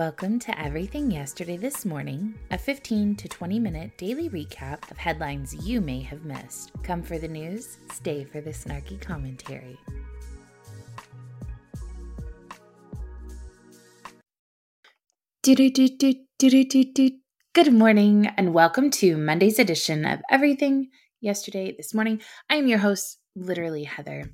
Welcome to Everything Yesterday This Morning, a 15 to 20 minute daily recap of headlines you may have missed. Come for the news, stay for the snarky commentary. Good morning, and welcome to Monday's edition of Everything Yesterday This Morning. I am your host, literally Heather.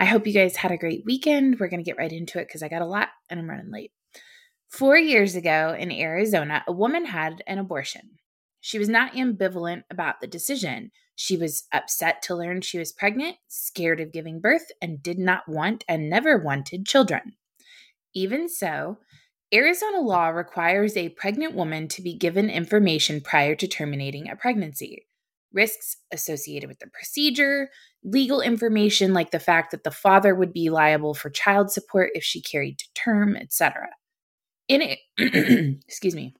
I hope you guys had a great weekend. We're going to get right into it because I got a lot and I'm running late. Four years ago in Arizona, a woman had an abortion. She was not ambivalent about the decision. She was upset to learn she was pregnant, scared of giving birth, and did not want and never wanted children. Even so, Arizona law requires a pregnant woman to be given information prior to terminating a pregnancy. Risks associated with the procedure, legal information like the fact that the father would be liable for child support if she carried to term, etc. In excuse me.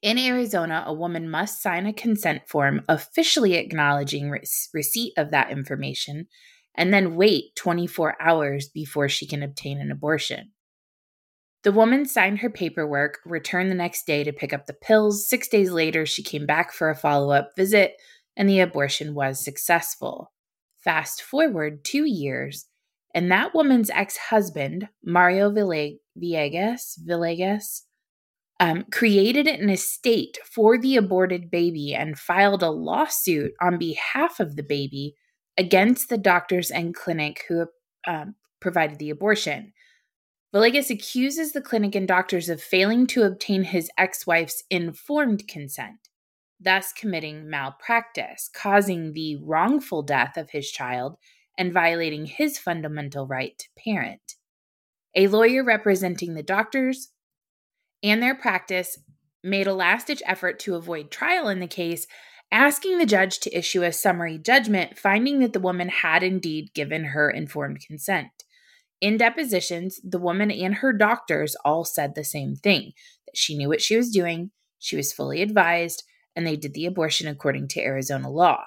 In Arizona, a woman must sign a consent form officially acknowledging re- receipt of that information and then wait 24 hours before she can obtain an abortion. The woman signed her paperwork, returned the next day to pick up the pills. Six days later, she came back for a follow up visit, and the abortion was successful. Fast forward two years, and that woman's ex husband, Mario Villegas, Villegas um, created an estate for the aborted baby and filed a lawsuit on behalf of the baby against the doctors and clinic who um, provided the abortion. Villegas accuses the clinic and doctors of failing to obtain his ex wife's informed consent, thus committing malpractice, causing the wrongful death of his child and violating his fundamental right to parent. A lawyer representing the doctors and their practice made a last ditch effort to avoid trial in the case, asking the judge to issue a summary judgment, finding that the woman had indeed given her informed consent. In depositions, the woman and her doctors all said the same thing that she knew what she was doing, she was fully advised, and they did the abortion according to Arizona law.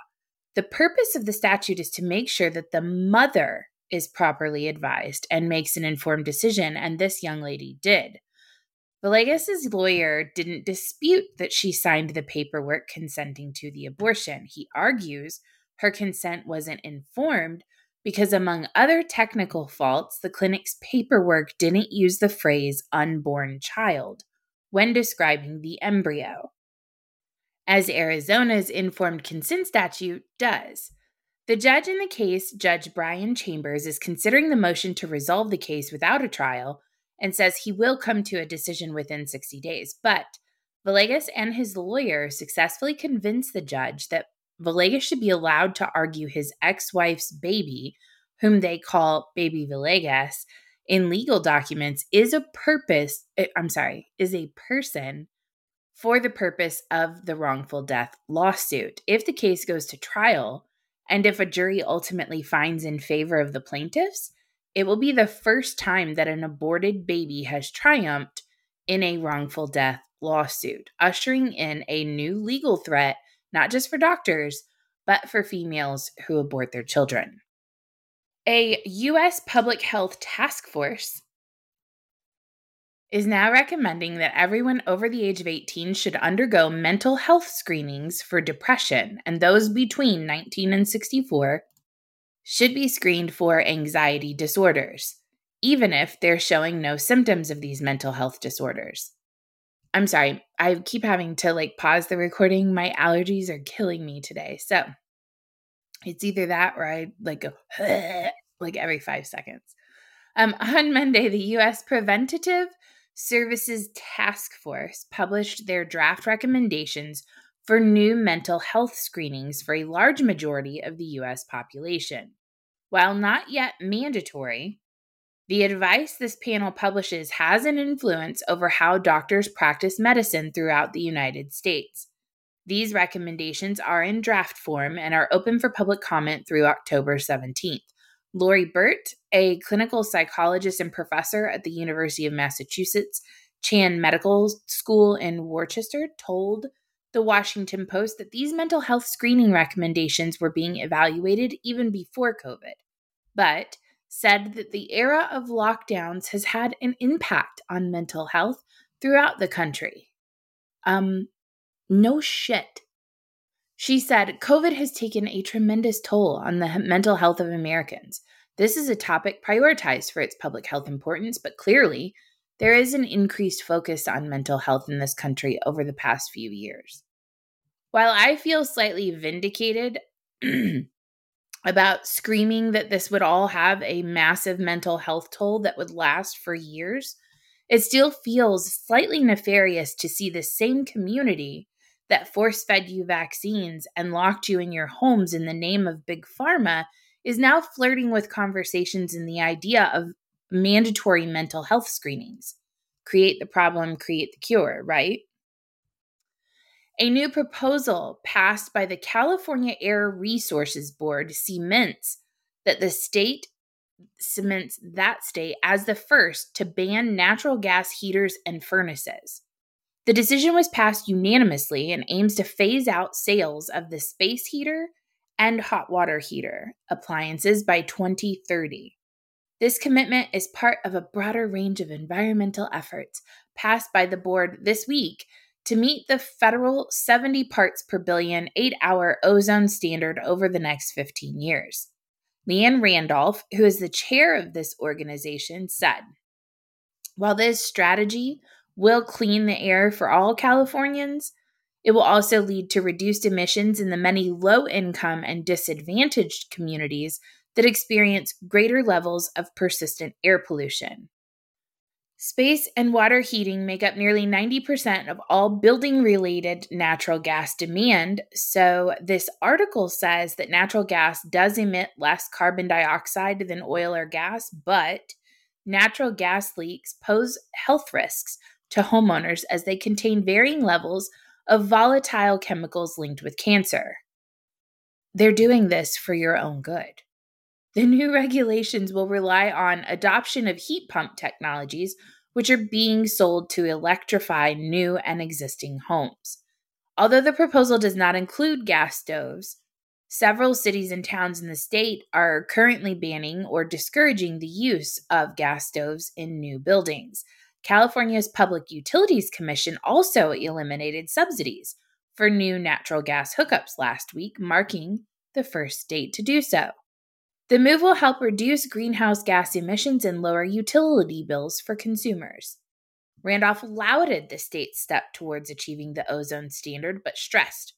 The purpose of the statute is to make sure that the mother is properly advised and makes an informed decision, and this young lady did. Villegas's lawyer didn't dispute that she signed the paperwork consenting to the abortion. He argues her consent wasn't informed because, among other technical faults, the clinic's paperwork didn't use the phrase unborn child when describing the embryo as Arizona's informed consent statute does. The judge in the case, Judge Brian Chambers, is considering the motion to resolve the case without a trial and says he will come to a decision within 60 days. But Villegas and his lawyer successfully convinced the judge that Villegas should be allowed to argue his ex wife's baby, whom they call Baby Villegas, in legal documents is a purpose, eh, I'm sorry, is a person for the purpose of the wrongful death lawsuit. If the case goes to trial, and if a jury ultimately finds in favor of the plaintiffs, it will be the first time that an aborted baby has triumphed in a wrongful death lawsuit, ushering in a new legal threat, not just for doctors, but for females who abort their children. A U.S. public health task force is now recommending that everyone over the age of 18 should undergo mental health screenings for depression, and those between 19 and 64 should be screened for anxiety disorders, even if they're showing no symptoms of these mental health disorders. I'm sorry, I keep having to like pause the recording. My allergies are killing me today. So it's either that or I like go like every five seconds. Um, on Monday, the U.S. Preventative Services Task Force published their draft recommendations for new mental health screenings for a large majority of the U.S. population. While not yet mandatory, the advice this panel publishes has an influence over how doctors practice medicine throughout the United States. These recommendations are in draft form and are open for public comment through October 17th. Lori Burt, a clinical psychologist and professor at the University of Massachusetts Chan Medical School in Worcester, told the Washington Post that these mental health screening recommendations were being evaluated even before COVID, but said that the era of lockdowns has had an impact on mental health, throughout the country. Um, no shit. She said, COVID has taken a tremendous toll on the mental health of Americans. This is a topic prioritized for its public health importance, but clearly, there is an increased focus on mental health in this country over the past few years. While I feel slightly vindicated about screaming that this would all have a massive mental health toll that would last for years, it still feels slightly nefarious to see the same community that force fed you vaccines and locked you in your homes in the name of Big Pharma is now flirting with conversations in the idea of mandatory mental health screenings. Create the problem, create the cure, right? A new proposal passed by the California Air Resources Board cements that the state cements that state as the first to ban natural gas heaters and furnaces. The decision was passed unanimously and aims to phase out sales of the space heater and hot water heater appliances by 2030. This commitment is part of a broader range of environmental efforts passed by the board this week to meet the federal 70 parts per billion 8 hour ozone standard over the next 15 years. Liane Randolph, who is the chair of this organization, said While this strategy will clean the air for all Californians, it will also lead to reduced emissions in the many low income and disadvantaged communities that experience greater levels of persistent air pollution. Space and water heating make up nearly 90% of all building related natural gas demand. So, this article says that natural gas does emit less carbon dioxide than oil or gas, but natural gas leaks pose health risks to homeowners as they contain varying levels of volatile chemicals linked with cancer. They're doing this for your own good. The new regulations will rely on adoption of heat pump technologies, which are being sold to electrify new and existing homes. Although the proposal does not include gas stoves, several cities and towns in the state are currently banning or discouraging the use of gas stoves in new buildings. California's Public Utilities Commission also eliminated subsidies for new natural gas hookups last week, marking the first state to do so. The move will help reduce greenhouse gas emissions and lower utility bills for consumers. Randolph lauded the state's step towards achieving the ozone standard, but stressed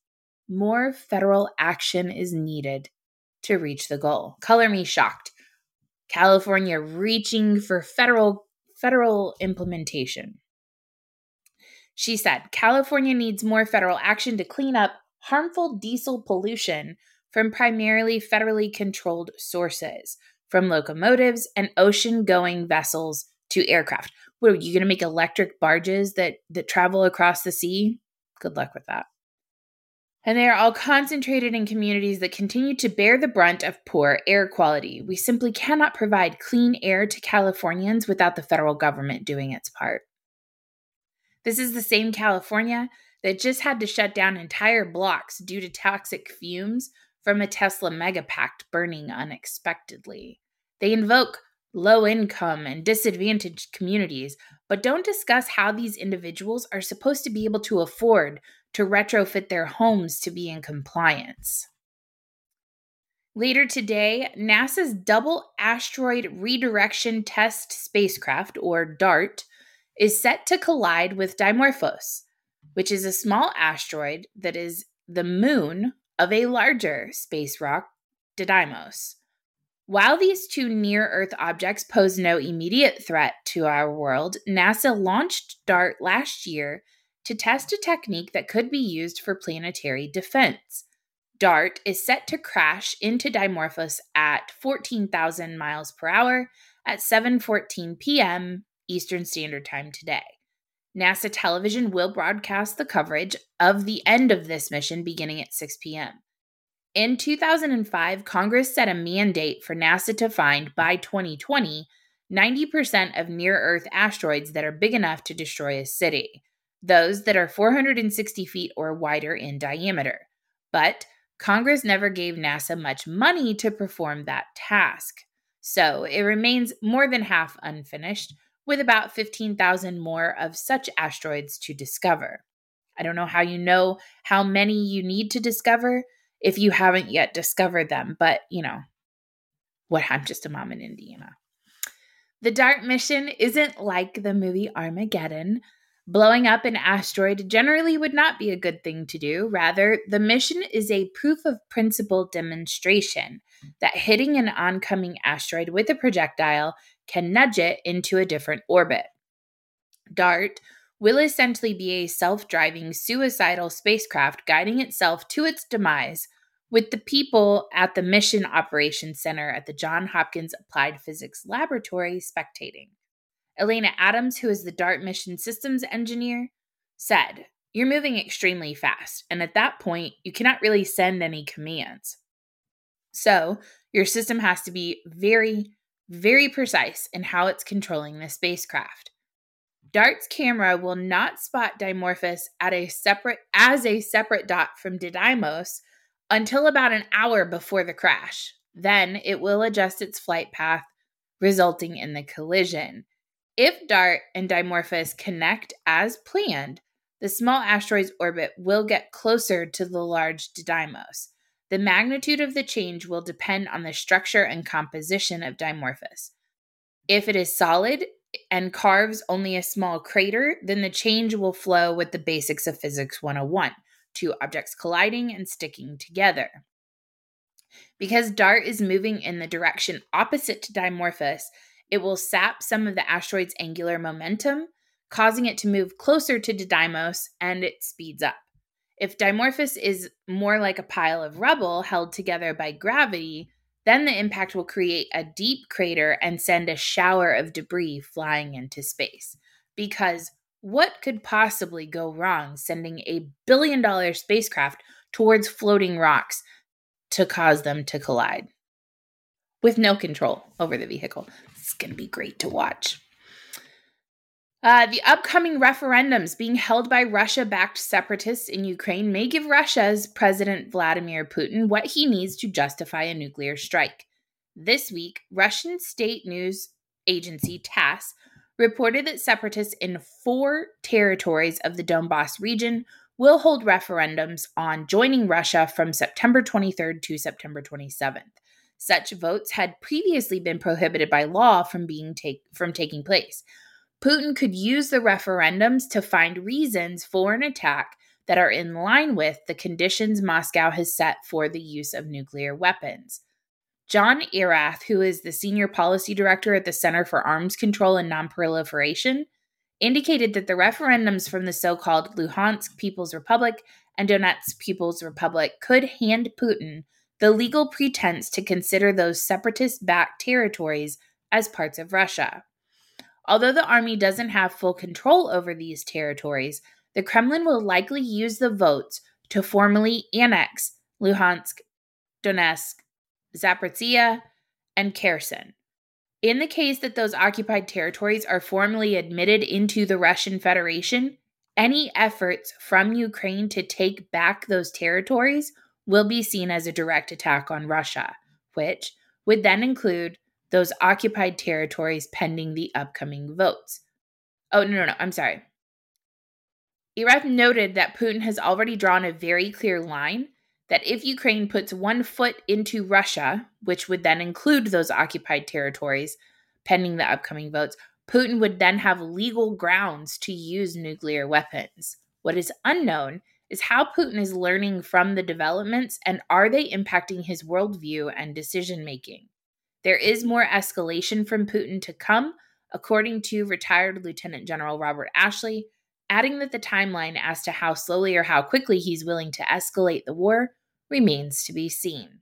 more federal action is needed to reach the goal. Color me shocked. California reaching for federal federal implementation. She said California needs more federal action to clean up harmful diesel pollution from primarily federally controlled sources, from locomotives and ocean going vessels to aircraft. What are you going to make electric barges that, that travel across the sea? Good luck with that. And they are all concentrated in communities that continue to bear the brunt of poor air quality. We simply cannot provide clean air to Californians without the federal government doing its part. This is the same California that just had to shut down entire blocks due to toxic fumes from a Tesla megapack burning unexpectedly. They invoke low income and disadvantaged communities, but don't discuss how these individuals are supposed to be able to afford to retrofit their homes to be in compliance. Later today, NASA's Double Asteroid Redirection Test spacecraft, or DART, is set to collide with Dimorphos, which is a small asteroid that is the moon of a larger space rock, Didymos. While these two near Earth objects pose no immediate threat to our world, NASA launched DART last year to test a technique that could be used for planetary defense. DART is set to crash into Dimorphos at 14,000 miles per hour at 7:14 p.m. Eastern Standard Time today. NASA television will broadcast the coverage of the end of this mission beginning at 6 p.m. In 2005, Congress set a mandate for NASA to find by 2020 90% of near Earth asteroids that are big enough to destroy a city, those that are 460 feet or wider in diameter. But Congress never gave NASA much money to perform that task. So it remains more than half unfinished, with about 15,000 more of such asteroids to discover. I don't know how you know how many you need to discover if you haven't yet discovered them, but you know, what I'm just a mom in Indiana. The DART mission isn't like the movie Armageddon. Blowing up an asteroid generally would not be a good thing to do. Rather, the mission is a proof of principle demonstration that hitting an oncoming asteroid with a projectile can nudge it into a different orbit. DART will essentially be a self driving suicidal spacecraft guiding itself to its demise with the people at the Mission Operations Center at the Johns Hopkins Applied Physics Laboratory spectating. Elena Adams, who is the DART mission systems engineer, said, You're moving extremely fast, and at that point, you cannot really send any commands. So, your system has to be very, very precise in how it's controlling the spacecraft. DART's camera will not spot Dimorphos at a separate as a separate dot from Didymos until about an hour before the crash. Then it will adjust its flight path, resulting in the collision. If DART and Dimorphos connect as planned, the small asteroid's orbit will get closer to the large Didymos. The magnitude of the change will depend on the structure and composition of Dimorphos. If it is solid and carves only a small crater, then the change will flow with the basics of Physics 101 two objects colliding and sticking together. Because DART is moving in the direction opposite to Dimorphos, it will sap some of the asteroid's angular momentum, causing it to move closer to Didymos and it speeds up. If Dimorphos is more like a pile of rubble held together by gravity, then the impact will create a deep crater and send a shower of debris flying into space. Because what could possibly go wrong sending a billion dollar spacecraft towards floating rocks to cause them to collide? With no control over the vehicle. It's going to be great to watch. Uh, the upcoming referendums being held by Russia backed separatists in Ukraine may give Russia's President Vladimir Putin what he needs to justify a nuclear strike. This week, Russian state news agency TASS reported that separatists in four territories of the Donbass region will hold referendums on joining Russia from September 23rd to September 27th. Such votes had previously been prohibited by law from being take, from taking place. Putin could use the referendums to find reasons for an attack that are in line with the conditions Moscow has set for the use of nuclear weapons. John Erath, who is the senior policy director at the Center for Arms Control and Nonproliferation, indicated that the referendums from the so called Luhansk People's Republic and Donetsk People's Republic could hand Putin the legal pretense to consider those separatist backed territories as parts of Russia. Although the army doesn't have full control over these territories, the Kremlin will likely use the votes to formally annex Luhansk, Donetsk, Zaporizhia, and Kherson. In the case that those occupied territories are formally admitted into the Russian Federation, any efforts from Ukraine to take back those territories will be seen as a direct attack on Russia, which would then include those occupied territories pending the upcoming votes. Oh, no, no, no, I'm sorry. Erath noted that Putin has already drawn a very clear line that if Ukraine puts one foot into Russia, which would then include those occupied territories, pending the upcoming votes, Putin would then have legal grounds to use nuclear weapons. What is unknown is how Putin is learning from the developments and are they impacting his worldview and decision making. There is more escalation from Putin to come, according to retired Lieutenant General Robert Ashley, adding that the timeline as to how slowly or how quickly he's willing to escalate the war remains to be seen.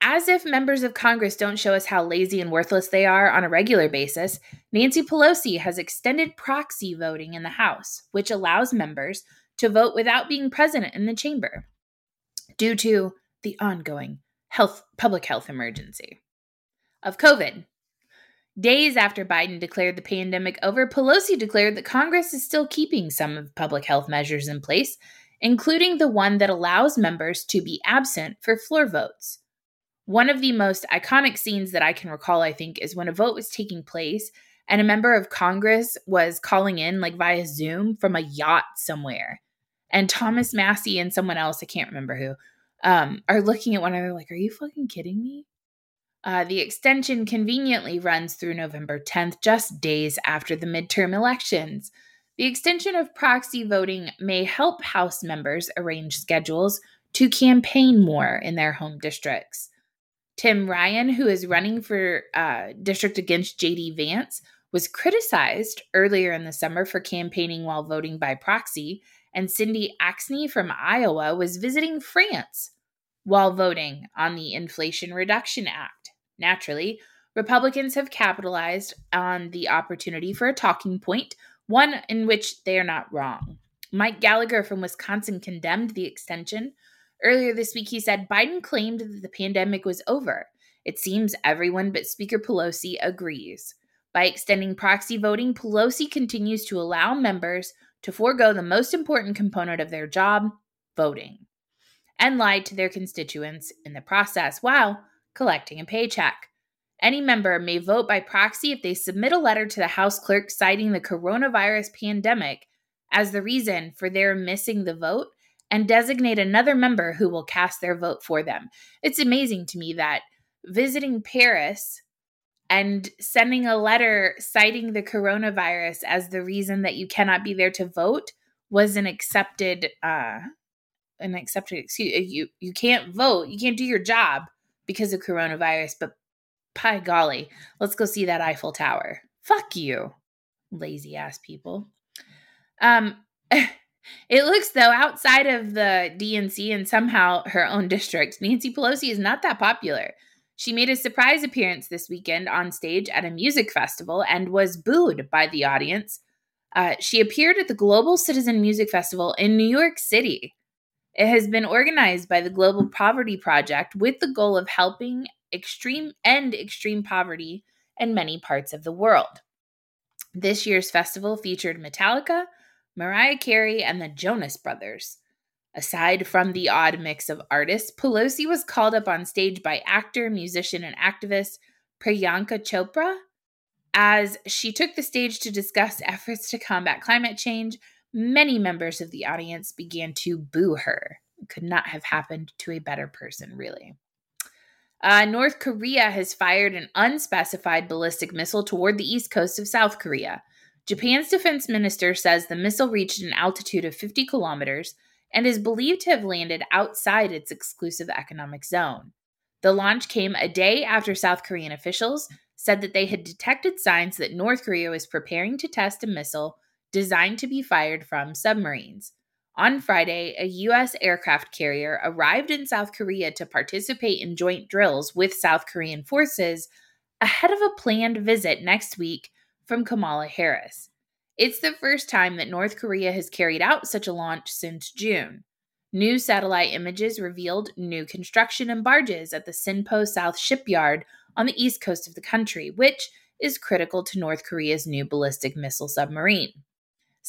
As if members of Congress don't show us how lazy and worthless they are on a regular basis, Nancy Pelosi has extended proxy voting in the House, which allows members to vote without being present in the chamber due to the ongoing health public health emergency of COVID. Days after Biden declared the pandemic over, Pelosi declared that Congress is still keeping some of public health measures in place including the one that allows members to be absent for floor votes. One of the most iconic scenes that I can recall, I think, is when a vote was taking place and a member of Congress was calling in like via Zoom from a yacht somewhere. And Thomas Massie and someone else, I can't remember who, um, are looking at one another like, Are you fucking kidding me? Uh, the extension conveniently runs through November 10th, just days after the midterm elections. The extension of proxy voting may help House members arrange schedules to campaign more in their home districts. Tim Ryan, who is running for uh, district against JD Vance, was criticized earlier in the summer for campaigning while voting by proxy, and Cindy Axne from Iowa was visiting France while voting on the Inflation Reduction Act. Naturally, Republicans have capitalized on the opportunity for a talking point, one in which they are not wrong. Mike Gallagher from Wisconsin condemned the extension. Earlier this week, he said Biden claimed that the pandemic was over. It seems everyone but Speaker Pelosi agrees. By extending proxy voting, Pelosi continues to allow members to forego the most important component of their job, voting, and lie to their constituents in the process while collecting a paycheck. Any member may vote by proxy if they submit a letter to the House clerk citing the coronavirus pandemic as the reason for their missing the vote and designate another member who will cast their vote for them. It's amazing to me that visiting Paris and sending a letter citing the coronavirus as the reason that you cannot be there to vote was an accepted uh an accepted excuse you you can't vote you can't do your job because of coronavirus but by golly let's go see that eiffel tower fuck you lazy ass people um it looks though outside of the dnc and somehow her own district nancy pelosi is not that popular she made a surprise appearance this weekend on stage at a music festival and was booed by the audience. Uh, she appeared at the Global Citizen Music Festival in New York City. It has been organized by the Global Poverty Project with the goal of helping extreme end extreme poverty in many parts of the world. This year's festival featured Metallica, Mariah Carey, and the Jonas Brothers. Aside from the odd mix of artists, Pelosi was called up on stage by actor, musician, and activist Priyanka Chopra. As she took the stage to discuss efforts to combat climate change, many members of the audience began to boo her. It could not have happened to a better person, really. Uh, North Korea has fired an unspecified ballistic missile toward the east coast of South Korea. Japan's defense minister says the missile reached an altitude of 50 kilometers and is believed to have landed outside its exclusive economic zone. The launch came a day after South Korean officials said that they had detected signs that North Korea was preparing to test a missile designed to be fired from submarines. On Friday, a U.S. aircraft carrier arrived in South Korea to participate in joint drills with South Korean forces ahead of a planned visit next week from Kamala Harris. It's the first time that North Korea has carried out such a launch since June. New satellite images revealed new construction and barges at the Sinpo South shipyard on the east coast of the country, which is critical to North Korea's new ballistic missile submarine.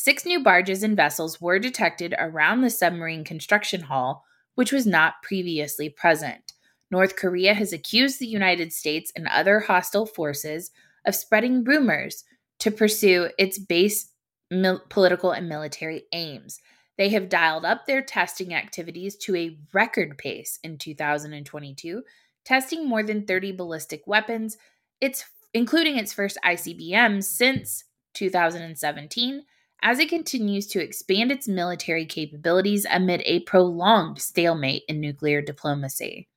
Six new barges and vessels were detected around the submarine construction hall, which was not previously present. North Korea has accused the United States and other hostile forces of spreading rumors to pursue its base mil- political and military aims. They have dialed up their testing activities to a record pace in 2022, testing more than 30 ballistic weapons, its including its first ICBM since 2017 as it continues to expand its military capabilities amid a prolonged stalemate in nuclear diplomacy.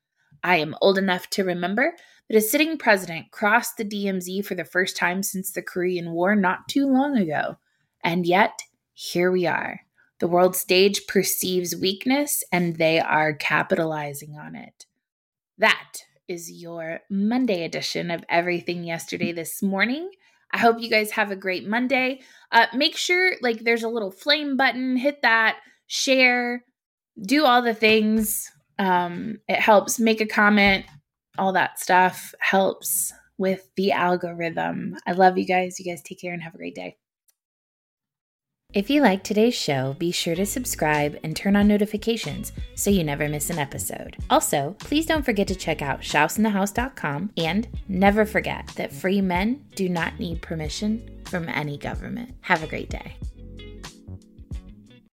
I am old enough to remember that a sitting president crossed the DMZ for the first time since the Korean War not too long ago. And yet, here we are. The world stage perceives weakness and they are capitalizing on it. That is your Monday edition of Everything Yesterday This Morning. I hope you guys have a great Monday. Uh, make sure, like, there's a little flame button, hit that, share, do all the things. Um, it helps make a comment, all that stuff helps with the algorithm. I love you guys. You guys take care and have a great day. If you like today's show, be sure to subscribe and turn on notifications so you never miss an episode. Also, please don't forget to check out shouseinthehouse.com and never forget that free men do not need permission from any government. Have a great day.